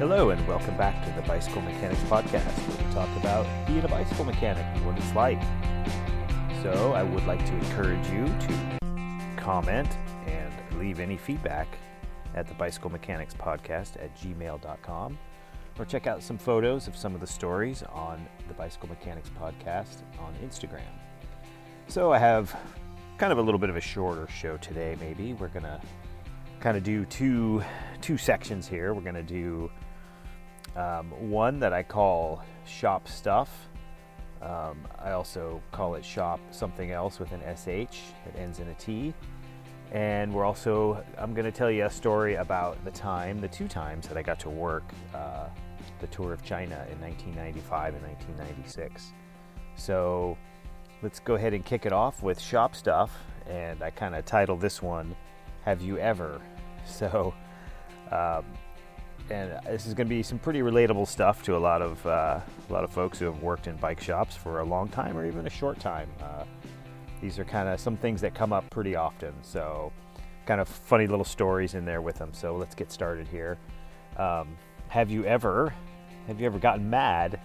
Hello, and welcome back to the Bicycle Mechanics Podcast, where we talk about being a bicycle mechanic and what it's like. So, I would like to encourage you to comment and leave any feedback at the Bicycle Mechanics Podcast at gmail.com, or check out some photos of some of the stories on the Bicycle Mechanics Podcast on Instagram. So, I have kind of a little bit of a shorter show today, maybe. We're going to kind of do two two sections here. We're going to do um, one that I call shop stuff. Um, I also call it shop something else with an sh that ends in a t. And we're also I'm going to tell you a story about the time, the two times that I got to work uh, the tour of China in 1995 and 1996. So let's go ahead and kick it off with shop stuff. And I kind of titled this one have you ever? So, um, and this is going to be some pretty relatable stuff to a lot of uh, a lot of folks who have worked in bike shops for a long time or even a short time. Uh, these are kind of some things that come up pretty often. So, kind of funny little stories in there with them. So let's get started here. Um, have you ever have you ever gotten mad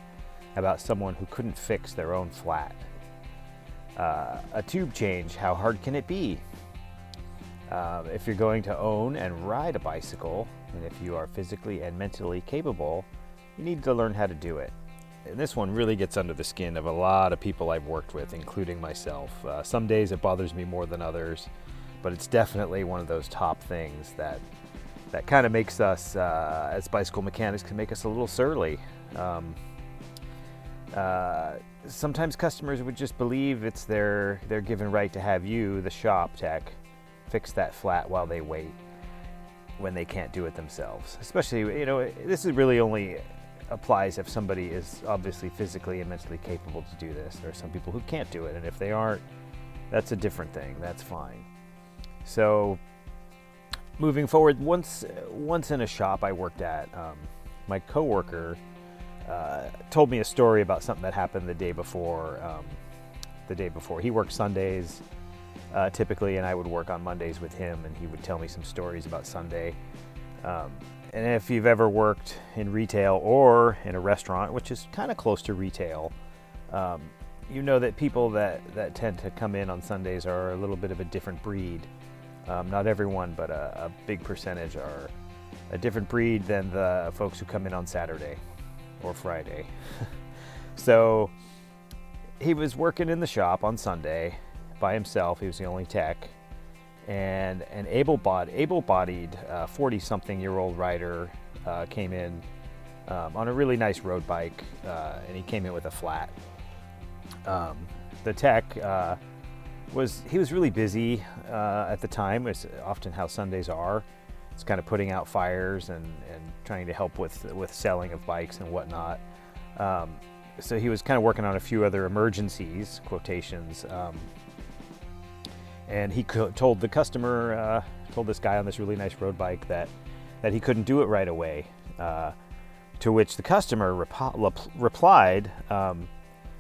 about someone who couldn't fix their own flat? Uh, a tube change, how hard can it be? Um, if you're going to own and ride a bicycle, and if you are physically and mentally capable, you need to learn how to do it. And this one really gets under the skin of a lot of people I've worked with, including myself. Uh, some days it bothers me more than others, but it's definitely one of those top things that that kind of makes us, uh, as bicycle mechanics, can make us a little surly. Um, uh, sometimes customers would just believe it's their their given right to have you, the shop tech, fix that flat while they wait when they can't do it themselves. Especially, you know, this is really only applies if somebody is obviously physically and mentally capable to do this. There are some people who can't do it, and if they aren't, that's a different thing. That's fine. So, moving forward, once once in a shop I worked at, um, my coworker uh, told me a story about something that happened the day before. Um, the day before, he worked Sundays uh, typically, and I would work on Mondays with him, and he would tell me some stories about Sunday. Um, and if you've ever worked in retail or in a restaurant, which is kind of close to retail, um, you know that people that, that tend to come in on Sundays are a little bit of a different breed. Um, not everyone, but a, a, big percentage are a different breed than the folks who come in on Saturday or Friday. so he was working in the shop on Sunday, by himself. He was the only tech. And an able-bodied, able-bodied 40-something-year-old rider uh, came in um, on a really nice road bike, uh, and he came in with a flat. Um, the tech uh, was he was really busy uh, at the time. It's often how Sundays are. It's kind of putting out fires and, and trying to help with with selling of bikes and whatnot. Um, so he was kind of working on a few other emergencies quotations um, and he told the customer, uh, told this guy on this really nice road bike that that he couldn't do it right away. Uh, to which the customer rep- replied, um,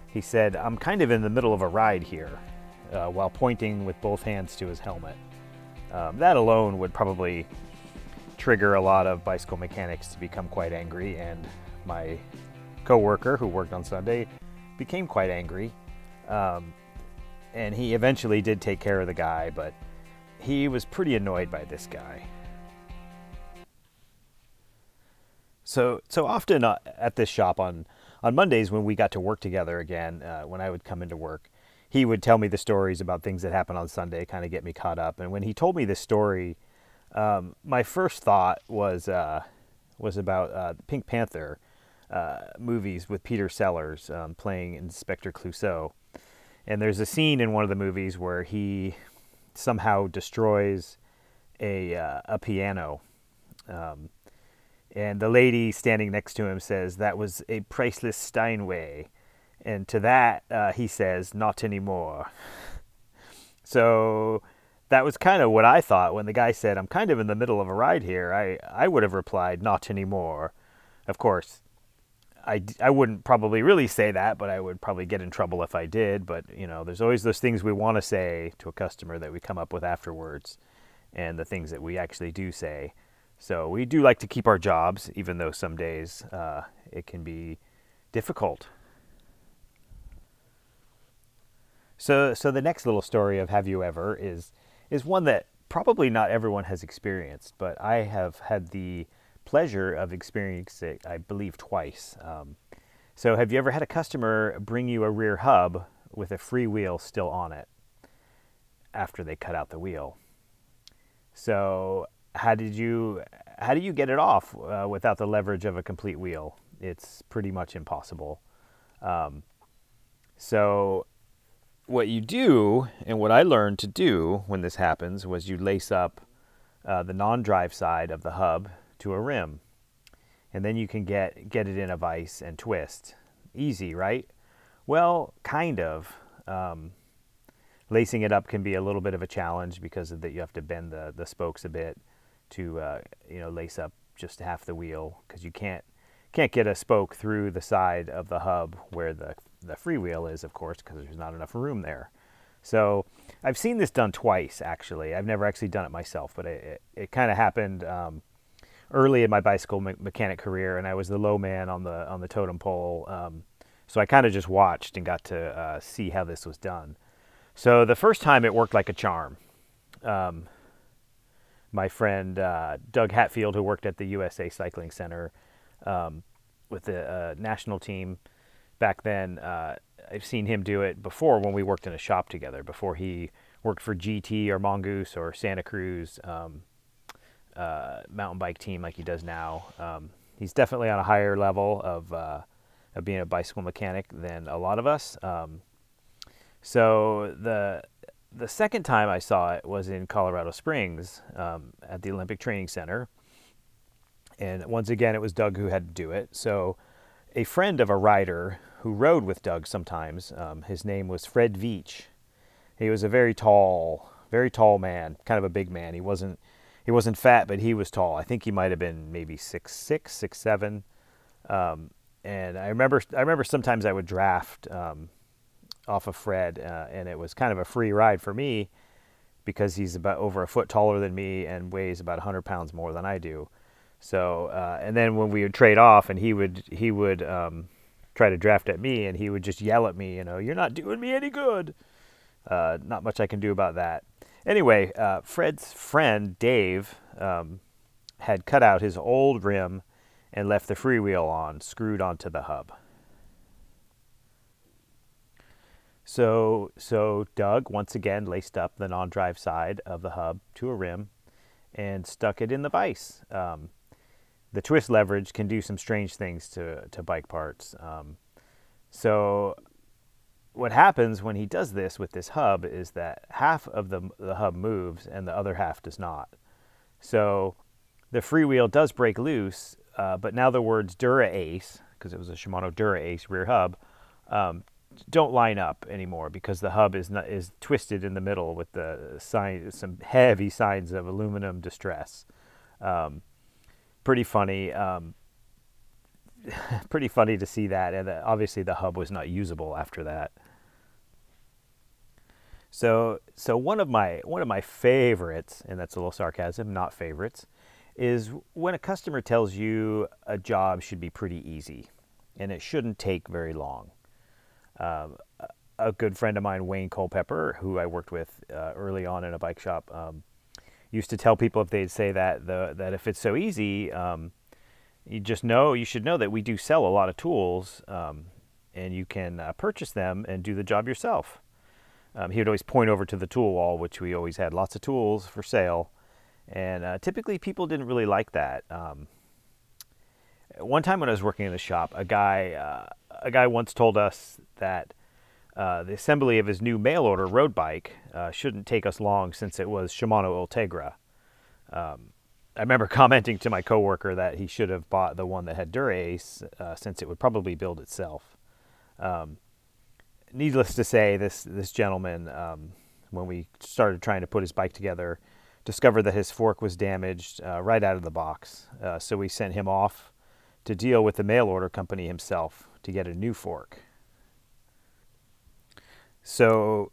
he said, "I'm kind of in the middle of a ride here," uh, while pointing with both hands to his helmet. Um, that alone would probably trigger a lot of bicycle mechanics to become quite angry, and my coworker who worked on Sunday became quite angry. Um, and he eventually did take care of the guy, but he was pretty annoyed by this guy. So, so often uh, at this shop on on Mondays when we got to work together again, uh, when I would come into work, he would tell me the stories about things that happened on Sunday, kind of get me caught up. And when he told me this story, um, my first thought was uh, was about uh, Pink Panther uh, movies with Peter Sellers um, playing Inspector Clouseau. And there's a scene in one of the movies where he somehow destroys a uh, a piano. Um, and the lady standing next to him says that was a priceless Steinway, and to that uh, he says not anymore. So that was kind of what I thought when the guy said I'm kind of in the middle of a ride here. I I would have replied not anymore. Of course, I, I wouldn't probably really say that, but I would probably get in trouble if I did. But, you know, there's always those things we want to say to a customer that we come up with afterwards and the things that we actually do say. So we do like to keep our jobs, even though some days uh, it can be difficult. So, so the next little story of Have You Ever is is one that probably not everyone has experienced, but I have had the pleasure of experiencing it, I believe, twice. Um, so, have you ever had a customer bring you a rear hub with a free wheel still on it after they cut out the wheel? So, how did you how do you get it off uh, without the leverage of a complete wheel? It's pretty much impossible. Um, so, what you do, and what I learned to do when this happens, was you lace up uh, the non-drive side of the hub to a rim, and then you can get get it in a vise and twist. Easy, right? Well, kind of. Um, lacing it up can be a little bit of a challenge because of that you have to bend the, the spokes a bit to uh, you know lace up just half the wheel because you can't can't get a spoke through the side of the hub where the the freewheel is, of course, because there's not enough room there. So I've seen this done twice, actually. I've never actually done it myself, but it, it, it kind of happened um, early in my bicycle me- mechanic career, and I was the low man on the on the totem pole. Um, so I kind of just watched and got to uh, see how this was done. So the first time it worked like a charm. Um, my friend uh, Doug Hatfield, who worked at the USA Cycling Center um, with the uh, national team, back then, uh, I've seen him do it before when we worked in a shop together. Before he worked for GT or Mongoose or Santa Cruz um, uh, mountain bike team like he does now. Um, he's definitely on a higher level of uh, of being a bicycle mechanic than a lot of us. Um, so the the second time I saw it was in Colorado Springs um, at the Olympic Training Center, and once again it was Doug who had to do it. So a friend of a rider who rode with Doug sometimes. Um, his name was Fred Veach. He was a very tall, very tall man, kind of a big man. He wasn't he wasn't fat, but he was tall. I think he might have been maybe six six, six seven. Um, and I remember I remember sometimes I would draft um, off of Fred, uh, and it was kind of a free ride for me because he's about over a foot taller than me and weighs about 100 pounds more than I do. So, uh, and then when we would trade off, and he would he would um, try to draft at me, and he would just yell at me, you know, you're not doing me any good. Uh, not much I can do about that. Anyway, uh, Fred's friend Dave um, had cut out his old rim and left the freewheel on, screwed onto the hub. So, so Doug once again laced up the non-drive side of the hub to a rim and stuck it in the vise. Um, the twist leverage can do some strange things to, to bike parts. Um, so what happens when he does this with this hub is that half of the, the hub moves and the other half does not. So the freewheel does break loose, uh, but now the words Dura Ace, because it was a Shimano Dura Ace rear hub, um, don't line up anymore because the hub is not, is twisted in the middle with the sign some heavy signs of aluminum distress. Um, pretty funny. Um, pretty funny to see that, and obviously the hub was not usable after that. So, so one of my one of my favorites, and that's a little sarcasm, not favorites, is when a customer tells you a job should be pretty easy, and it shouldn't take very long. Um, a good friend of mine, Wayne Culpepper, who I worked with uh, early on in a bike shop, um, used to tell people if they'd say that the that if it's so easy, um, you just know you should know that we do sell a lot of tools, um, and you can uh, purchase them and do the job yourself. Um, he would always point over to the tool wall, which we always had lots of tools for sale, and uh, typically people didn't really like that. Um, one time when I was working in the shop, a guy uh, a guy once told us that uh, the assembly of his new mail order road bike uh, shouldn't take us long since it was Shimano Ultegra. Um, I remember commenting to my coworker that he should have bought the one that had Dura-Ace uh, since it would probably build itself. Um, needless to say, this this gentleman, um, when we started trying to put his bike together, discovered that his fork was damaged uh, right out of the box. Uh, so we sent him off to deal with the mail order company himself to get a new fork. So,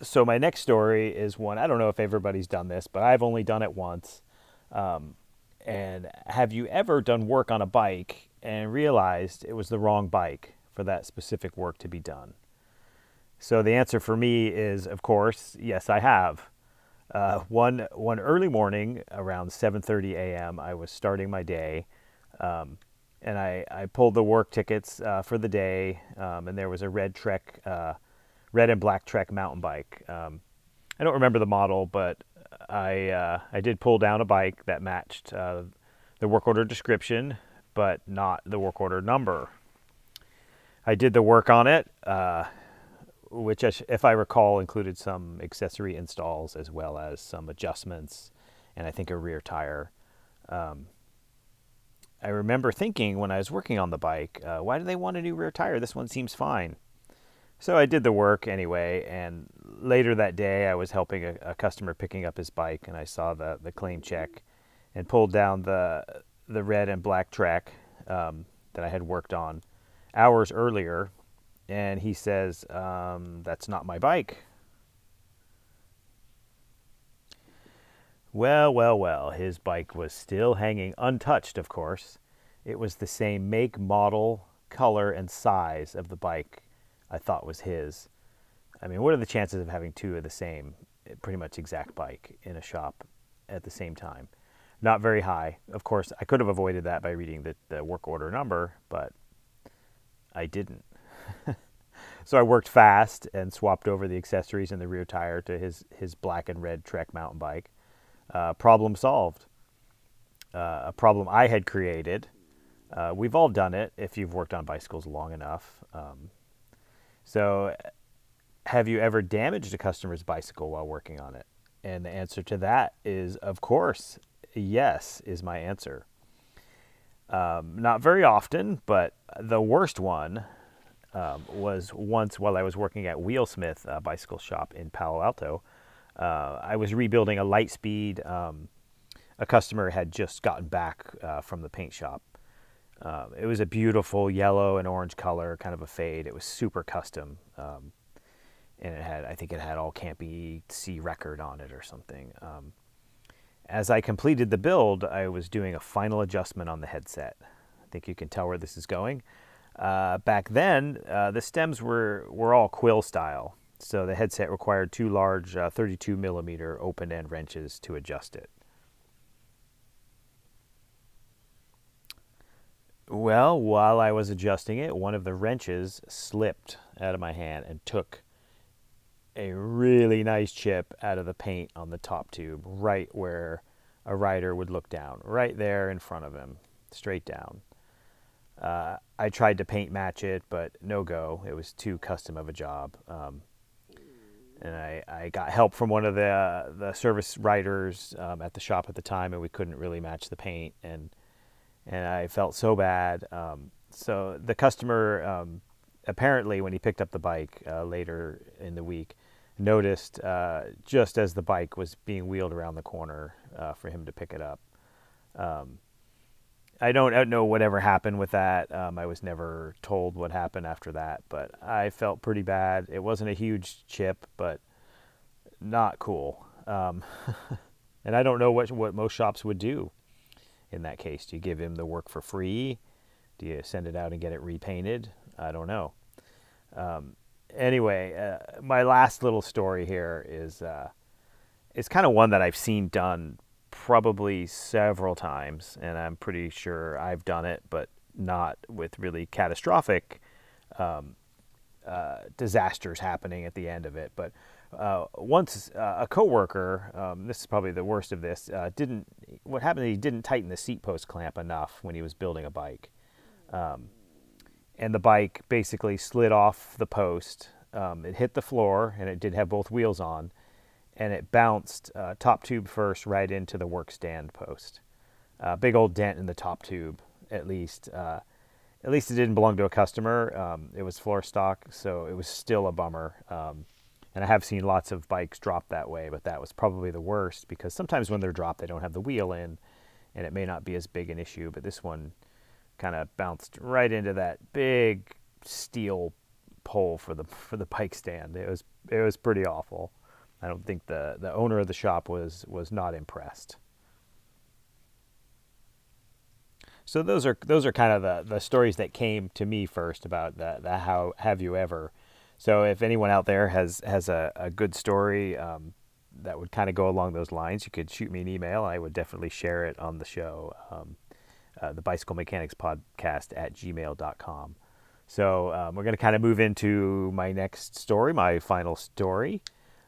so my next story is one I don't know if everybody's done this, but I've only done it once. Um, And have you ever done work on a bike and realized it was the wrong bike for that specific work to be done? So the answer for me is, of course, yes, I have. Uh, one one early morning around 7:30 a.m. I was starting my day, um, and I, I pulled the work tickets uh, for the day, um, and there was a red Trek, uh, red and black Trek mountain bike. Um, I don't remember the model, but I uh, I did pull down a bike that matched uh, the work order description, but not the work order number. I did the work on it uh, which, if I recall, included some accessory installs as well as some adjustments and I think a rear tire. Um, I remember thinking when I was working on the bike, uh, why do they want a new rear tire? This one seems fine. So I did the work anyway, and later that day I was helping a, a customer picking up his bike, and I saw the, the claim check and pulled down the the red and black Trek um, that I had worked on hours earlier and he says, um, That's not my bike. Well, well, well, his bike was still hanging untouched, of course. It was the same make, model, color, and size of the bike I thought was his. I mean, what are the chances of having two of the same, pretty much exact bike in a shop at the same time? Not very high. Of course, I could have avoided that by reading the, the work order number, but I didn't. so I worked fast and swapped over the accessories and the rear tire to his his black and red Trek mountain bike. Uh, problem solved. Uh, a problem I had created. Uh, we've all done it if you've worked on bicycles long enough. Um, so, have you ever damaged a customer's bicycle while working on it? And the answer to that is, of course, yes, is my answer. Um, not very often, but the worst one um, was once while I was working at Wheelsmith uh, Bicycle Shop in Palo Alto. Uh, I was rebuilding a Litespeed. Um, a customer had just gotten back uh, from the paint shop. Uh, it was a beautiful yellow and orange color, kind of a fade. It was super custom, um, and it had, I think, it had all Campy C record on it or something. Um, as I completed the build, I was doing a final adjustment on the headset. I think you can tell where this is going. Uh, back then, uh, the stems were, were all quill style, so the headset required two large uh, 32 millimeter open end wrenches to adjust it. Well, while I was adjusting it, one of the wrenches slipped out of my hand and took a really nice chip out of the paint on the top tube, right where a rider would look down, right there in front of him, straight down. Uh, I tried to paint match it, but no go. It was too custom of a job. Um, and I, I got help from one of the uh, the service writers um, at the shop at the time, and we couldn't really match the paint, and and I felt so bad. Um, so the customer um, apparently, when he picked up the bike uh, later in the week, noticed uh, just as the bike was being wheeled around the corner uh, for him to pick it up. Um, I don't know whatever happened with that. Um, I was never told what happened after that, but I felt pretty bad. It wasn't a huge chip, but not cool. Um, and I don't know what what most shops would do in that case. Do you give him the work for free? Do you send it out and get it repainted? I don't know. Um, anyway, uh, my last little story here is uh, it's kind of one that I've seen done probably several times, and I'm pretty sure I've done it, but not with really catastrophic um, uh, disasters happening at the end of it. But uh, once uh, a coworker, um, this is probably the worst of this, uh, didn't. What happened? He didn't tighten the seat post clamp enough when he was building a bike, um, and the bike basically slid off the post. Um, it hit the floor, and it did have both wheels on and it bounced uh, top tube first right into the work stand post. Uh, big old dent in the top tube, at least. Uh, at least it didn't belong to a customer. Um, it was floor stock, so it was still a bummer. Um, and I have seen lots of bikes drop that way, but that was probably the worst because sometimes when they're dropped, they don't have the wheel in, and it may not be as big an issue. But this one kind of bounced right into that big steel pole for the for the bike stand. It was it was pretty awful. I don't think the, the owner of the shop was was not impressed. so those are those are kind of the, the stories that came to me first about the, the how have you ever. So if anyone out there has has a, a good story um, that would kind of go along those lines, you could shoot me an email. I would definitely share it on the show, um, uh, the Bicycle Mechanics Podcast at gmail.com. So um, we're going to kind of move into my next story, my final story.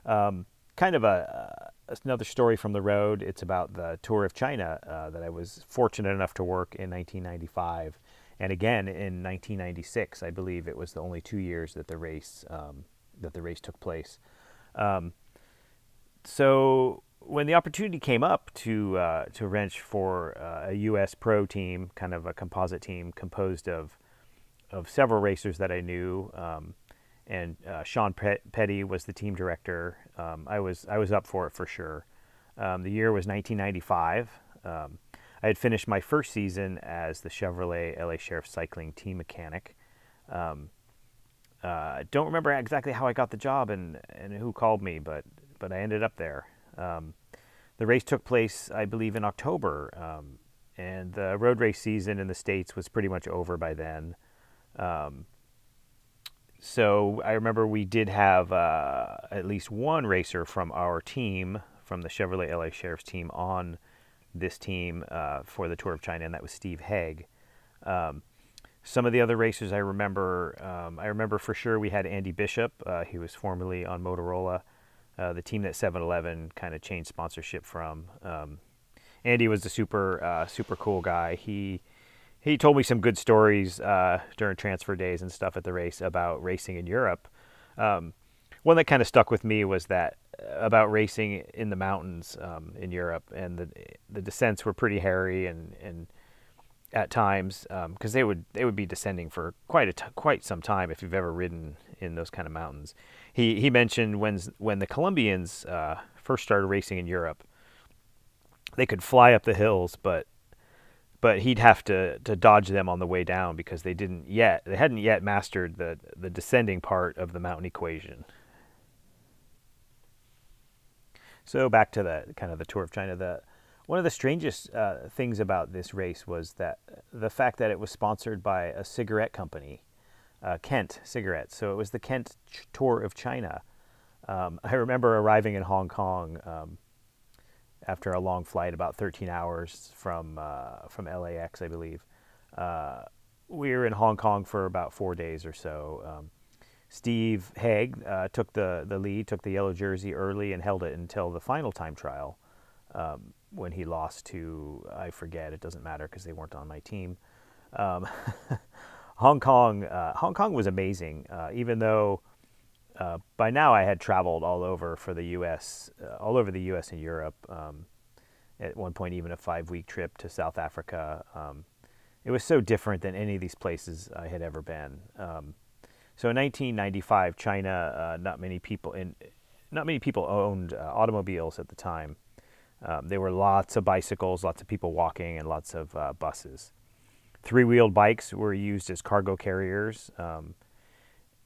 Um, kind of a, another story from the road. It's about the tour of China uh, that I was fortunate enough to work in 1995, and again in 1996. I believe it was the only two years that the race um, that the race took place. Um, so when the opportunity came up to uh, to wrench for uh, a U.S. pro team, kind of a composite team composed of of several racers that I knew. Um, and uh, Sean Petty was the team director. Um, I was I was up for it for sure. Um, the year was 1995. Um, I had finished my first season as the Chevrolet LA Sheriff Cycling team mechanic. Um, uh, don't remember exactly how I got the job and, and who called me, but but I ended up there. Um, the race took place, I believe, in October, um, and the road race season in the states was pretty much over by then. So I remember we did have uh, at least one racer from our team, from the Chevrolet LA Sheriff's team, on this team uh, for the Tour of China, and that was Steve Hegg. Um, some of the other racers I remember, um, I remember for sure we had Andy Bishop. Uh, he was formerly on Motorola, uh, the team that 7-Eleven kind of changed sponsorship from. Um, Andy was a super, uh, super cool guy. He he told me some good stories uh, during transfer days and stuff at the race about racing in Europe. Um, one that kind of stuck with me was that uh, about racing in the mountains um, in Europe, and the the descents were pretty hairy and and at times because um, they would they would be descending for quite a t- quite some time if you've ever ridden in those kind of mountains. He he mentioned when when the Colombians uh, first started racing in Europe, they could fly up the hills, but but he'd have to, to dodge them on the way down because they didn't yet they hadn't yet mastered the the descending part of the mountain equation. So back to the kind of the tour of China. The one of the strangest uh, things about this race was that the fact that it was sponsored by a cigarette company, uh, Kent Cigarettes. So it was the Kent tour of China. Um, I remember arriving in Hong Kong. Um, after a long flight, about 13 hours from uh, from LAX, I believe. Uh, we were in Hong Kong for about four days or so. Um, Steve Hegg uh, took the, the lead, took the yellow jersey early, and held it until the final time trial um, when he lost to, I forget, it doesn't matter because they weren't on my team. Um, Hong Kong, uh, Hong Kong was amazing, uh, even though uh, by now I had traveled all over for the U.S., uh, all over the U.S. and Europe. Um, at one point, even a five-week trip to South Africa. Um, it was so different than any of these places I had ever been. Um, so in 1995, China, uh, not many people in, not many people owned uh, automobiles at the time. Um, there were lots of bicycles, lots of people walking, and lots of uh, buses. Three-wheeled bikes were used as cargo carriers.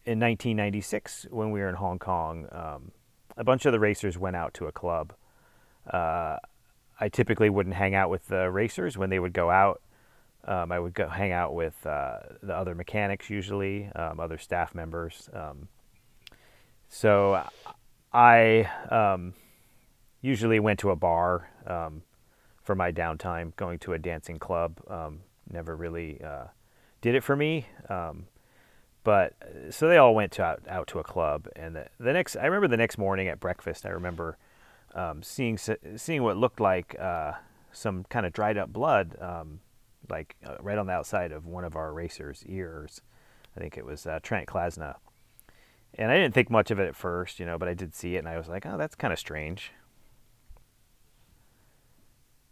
Um, in 1996, when we were in Hong Kong, um, a bunch of the racers went out to a club. Uh, I typically wouldn't hang out with the racers when they would go out. Um, I would go hang out with uh, the other mechanics, usually um, other staff members. Um, so I um, usually went to a bar um, for my downtime. Going to a dancing club never really uh, did it for me but so they all went to out, out to a club and the, the, next i remember the next morning at breakfast i remember um, seeing seeing what looked like uh, some kind of dried up blood um, like uh, right on the outside of one of our racers ears. I think it was uh, trent klasna. And i didn't think much of it at first you know but i did see it and i was like oh that's kind of strange.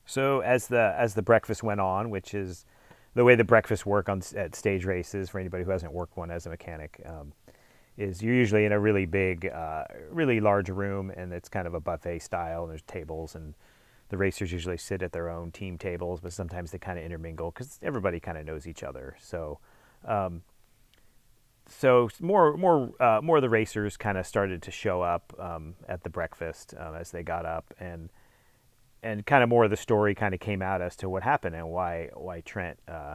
So as the as the breakfast went on which is the way the breakfasts work on at stage races for anybody who hasn't worked one as a mechanic um, is you're usually in a really big, uh, really large room, and it's kind of a buffet style. And there's tables, and the racers usually sit at their own team tables, but sometimes they kind of intermingle because everybody kind of knows each other. So, um, so more, more, uh, more of the racers kind of started to show up um, at the breakfast um, as they got up, and and kind of more of the story kind of came out as to what happened and why why Trent uh,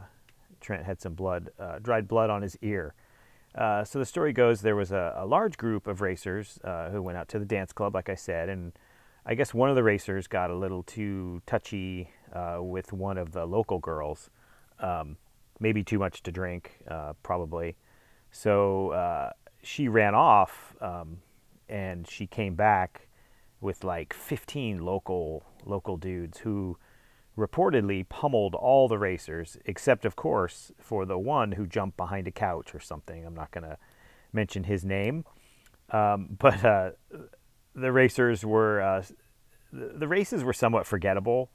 Trent had some blood, uh, dried blood on his ear. Uh, so the story goes there was a, a large group of racers uh, who went out to the dance club, like I said, and I guess one of the racers got a little too touchy with one of the local girls, um, maybe too much to drink, probably. So she ran off, um, and she came back with like 15 local local dudes who reportedly pummeled all the racers, except, of course, for the one who jumped behind a couch or something. I'm not going to mention his name. Um, but uh, the racers were, uh, the races were somewhat forgettable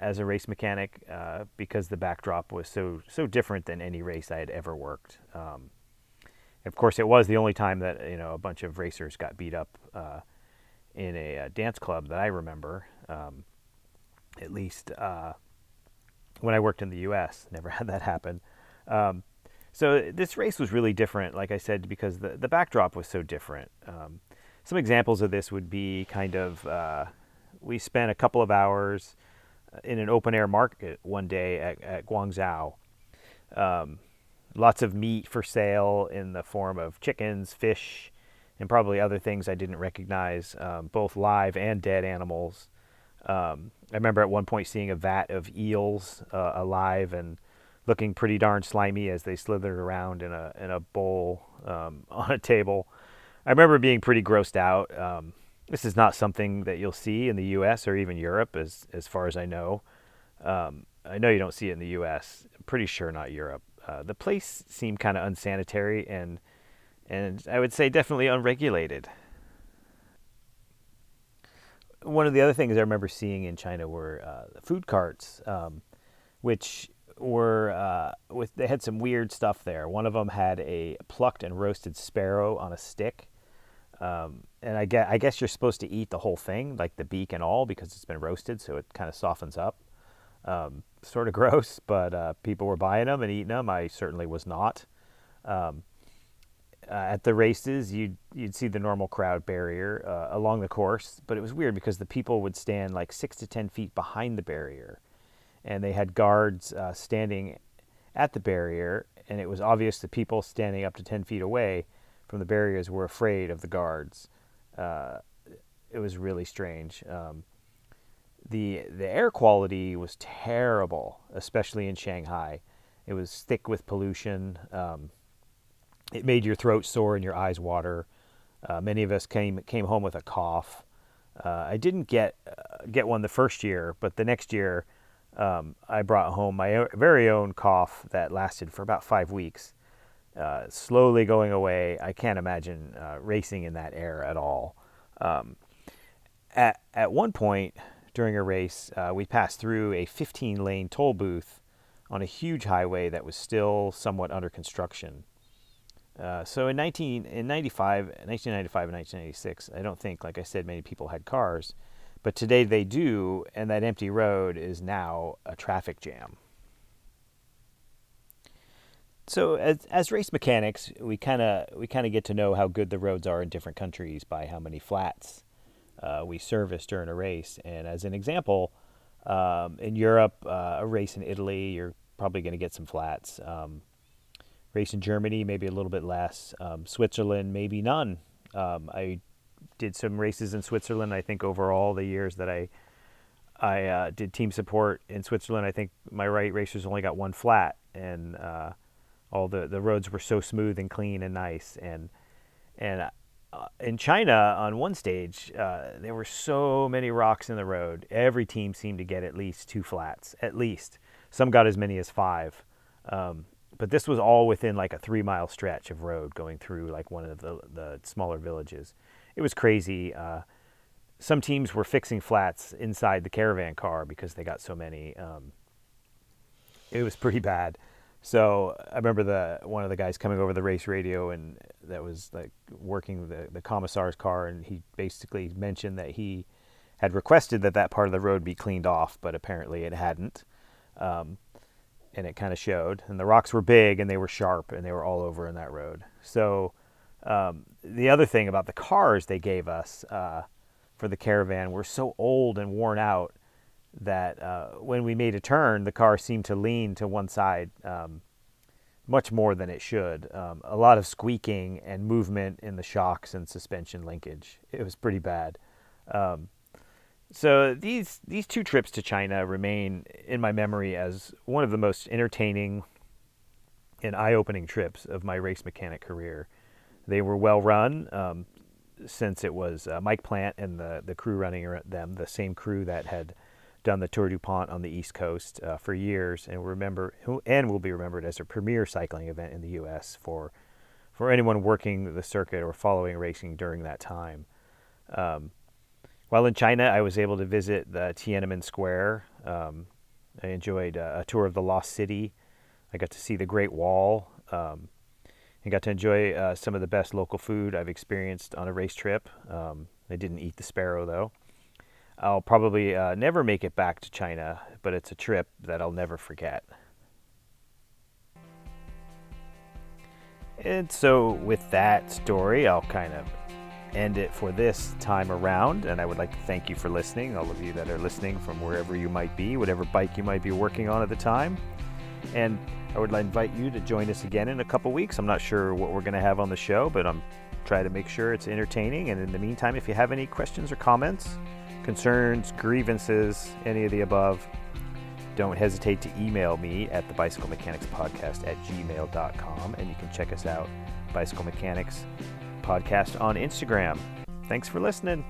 as a race mechanic uh, because the backdrop was so, so different than any race I had ever worked. Um, of course, it was the only time that, you know, a bunch of racers got beat up uh, in a, a, dance club that I remember. Um, at least uh, when I worked in the U.S. Never had that happen. Um, so this race was really different, like I said, because the, the backdrop was so different. Um, some examples of this would be kind of uh, we spent a couple of hours uh, in an open air market one day at, at Guangzhou. Um, lots of meat for sale in the form of chickens, fish, and probably other things I didn't recognize, um, both live and dead animals. Um, I remember at one point seeing a vat of eels uh, alive and looking pretty darn slimy as they slithered around in a in a bowl um, on a table. I remember being pretty grossed out. Um, this is not something that you'll see in the U.S. or even Europe, as as far as I know. Um, I know you don't see it in the U.S. I'm pretty sure not Europe. Uh, the place seemed kind of unsanitary and and I would say definitely unregulated one of the other things I remember seeing in China were uh, food carts, um, which were uh, with they had some weird stuff there. One of them had a plucked and roasted sparrow on a stick, um, and I guess, I guess you're supposed to eat the whole thing, like the beak and all, because it's been roasted, so it kind of softens up. Um, sort of gross, but uh, people were buying them and eating them. I certainly was not. Um, uh, at the races, you'd you'd see the normal crowd barrier uh, along the course, but it was weird because the people would stand like six to ten feet behind the barrier, and they had guards uh, standing at the barrier, and it was obvious the people standing up to ten feet away from the barriers were afraid of the guards. Uh, it was really strange. Um, the The air quality was terrible, especially in Shanghai. It was thick with pollution. Um, it made your throat sore and your eyes water. Uh, many of us came came home with a cough. Uh, I didn't get uh, get one the first year, but the next year um, I brought home my very own cough that lasted for about five weeks, uh, slowly going away. I can't imagine uh, racing in that air at all. Um, at at one point during a race, uh, we passed through a 15 lane toll booth on a huge highway that was still somewhat under construction. Uh, so in 19 in 95, 1995 and 1996, I don't think, like I said, many people had cars, but today they do, and that empty road is now a traffic jam. So as as race mechanics, we kind of we kind of get to know how good the roads are in different countries by how many flats uh, we service during a race. And as an example, um, in Europe, uh, a race in Italy, you're probably going to get some flats. Um, race in Germany, maybe a little bit less. Um, Switzerland, maybe none. Um, I did some races in Switzerland. I think overall the years that I I uh, did team support in Switzerland, I think my right racers only got one flat, and uh, all the the roads were so smooth and clean and nice. And and uh, in China, on one stage, uh, there were so many rocks in the road. Every team seemed to get at least two flats, at least. Some got as many as five. Um, but this was all within like a three mile stretch of road going through like one of the, the smaller villages. It was crazy. Uh, some teams were fixing flats inside the caravan car because they got so many. Um, it was pretty bad. So I remember the one of the guys coming over the race radio and that was like working the the commissar's car, and he basically mentioned that he had requested that that part of the road be cleaned off, but apparently it hadn't. Um, and it kind of showed. And the rocks were big and they were sharp and they were all over in that road. So um, the other thing about the cars they gave us uh, for the caravan were so old and worn out that uh, when we made a turn, the car seemed to lean to one side um, much more than it should. Um, a lot of squeaking and movement in the shocks and suspension linkage. It was pretty bad. Um, so these these two trips to China remain in my memory as one of the most entertaining and eye-opening trips of my race mechanic career. They were well run um, since it was uh, Mike Plant and the the crew running them, the same crew that had done the Tour DuPont on the East Coast uh, for years, and remember and will be remembered as a premier cycling event in the U.S. for for anyone working the circuit or following racing during that time. Um, while in China, I was able to visit the Tiananmen Square. Um, I enjoyed a, a, tour of the Lost City. I got to see the Great Wall um, and got to enjoy uh, some of the best local food I've experienced on a race trip. Um, I didn't eat the sparrow though. I'll probably uh, never make it back to China, but it's a trip that I'll never forget. And so, with that story, I'll kind of end it for this time around. And I would like to thank you for listening, all of you that are listening from wherever you might be, whatever bike you might be working on at the time. And I would invite you to join us again in a couple weeks. I'm not sure what we're going to have on the show, but I'm trying to make sure it's entertaining. And in the meantime, if you have any questions or comments, concerns, grievances, any of the above, don't hesitate to email me at the bicycle mechanics podcast at gmail.com and you can check us out bicycle mechanics podcast on Instagram. Thanks for listening.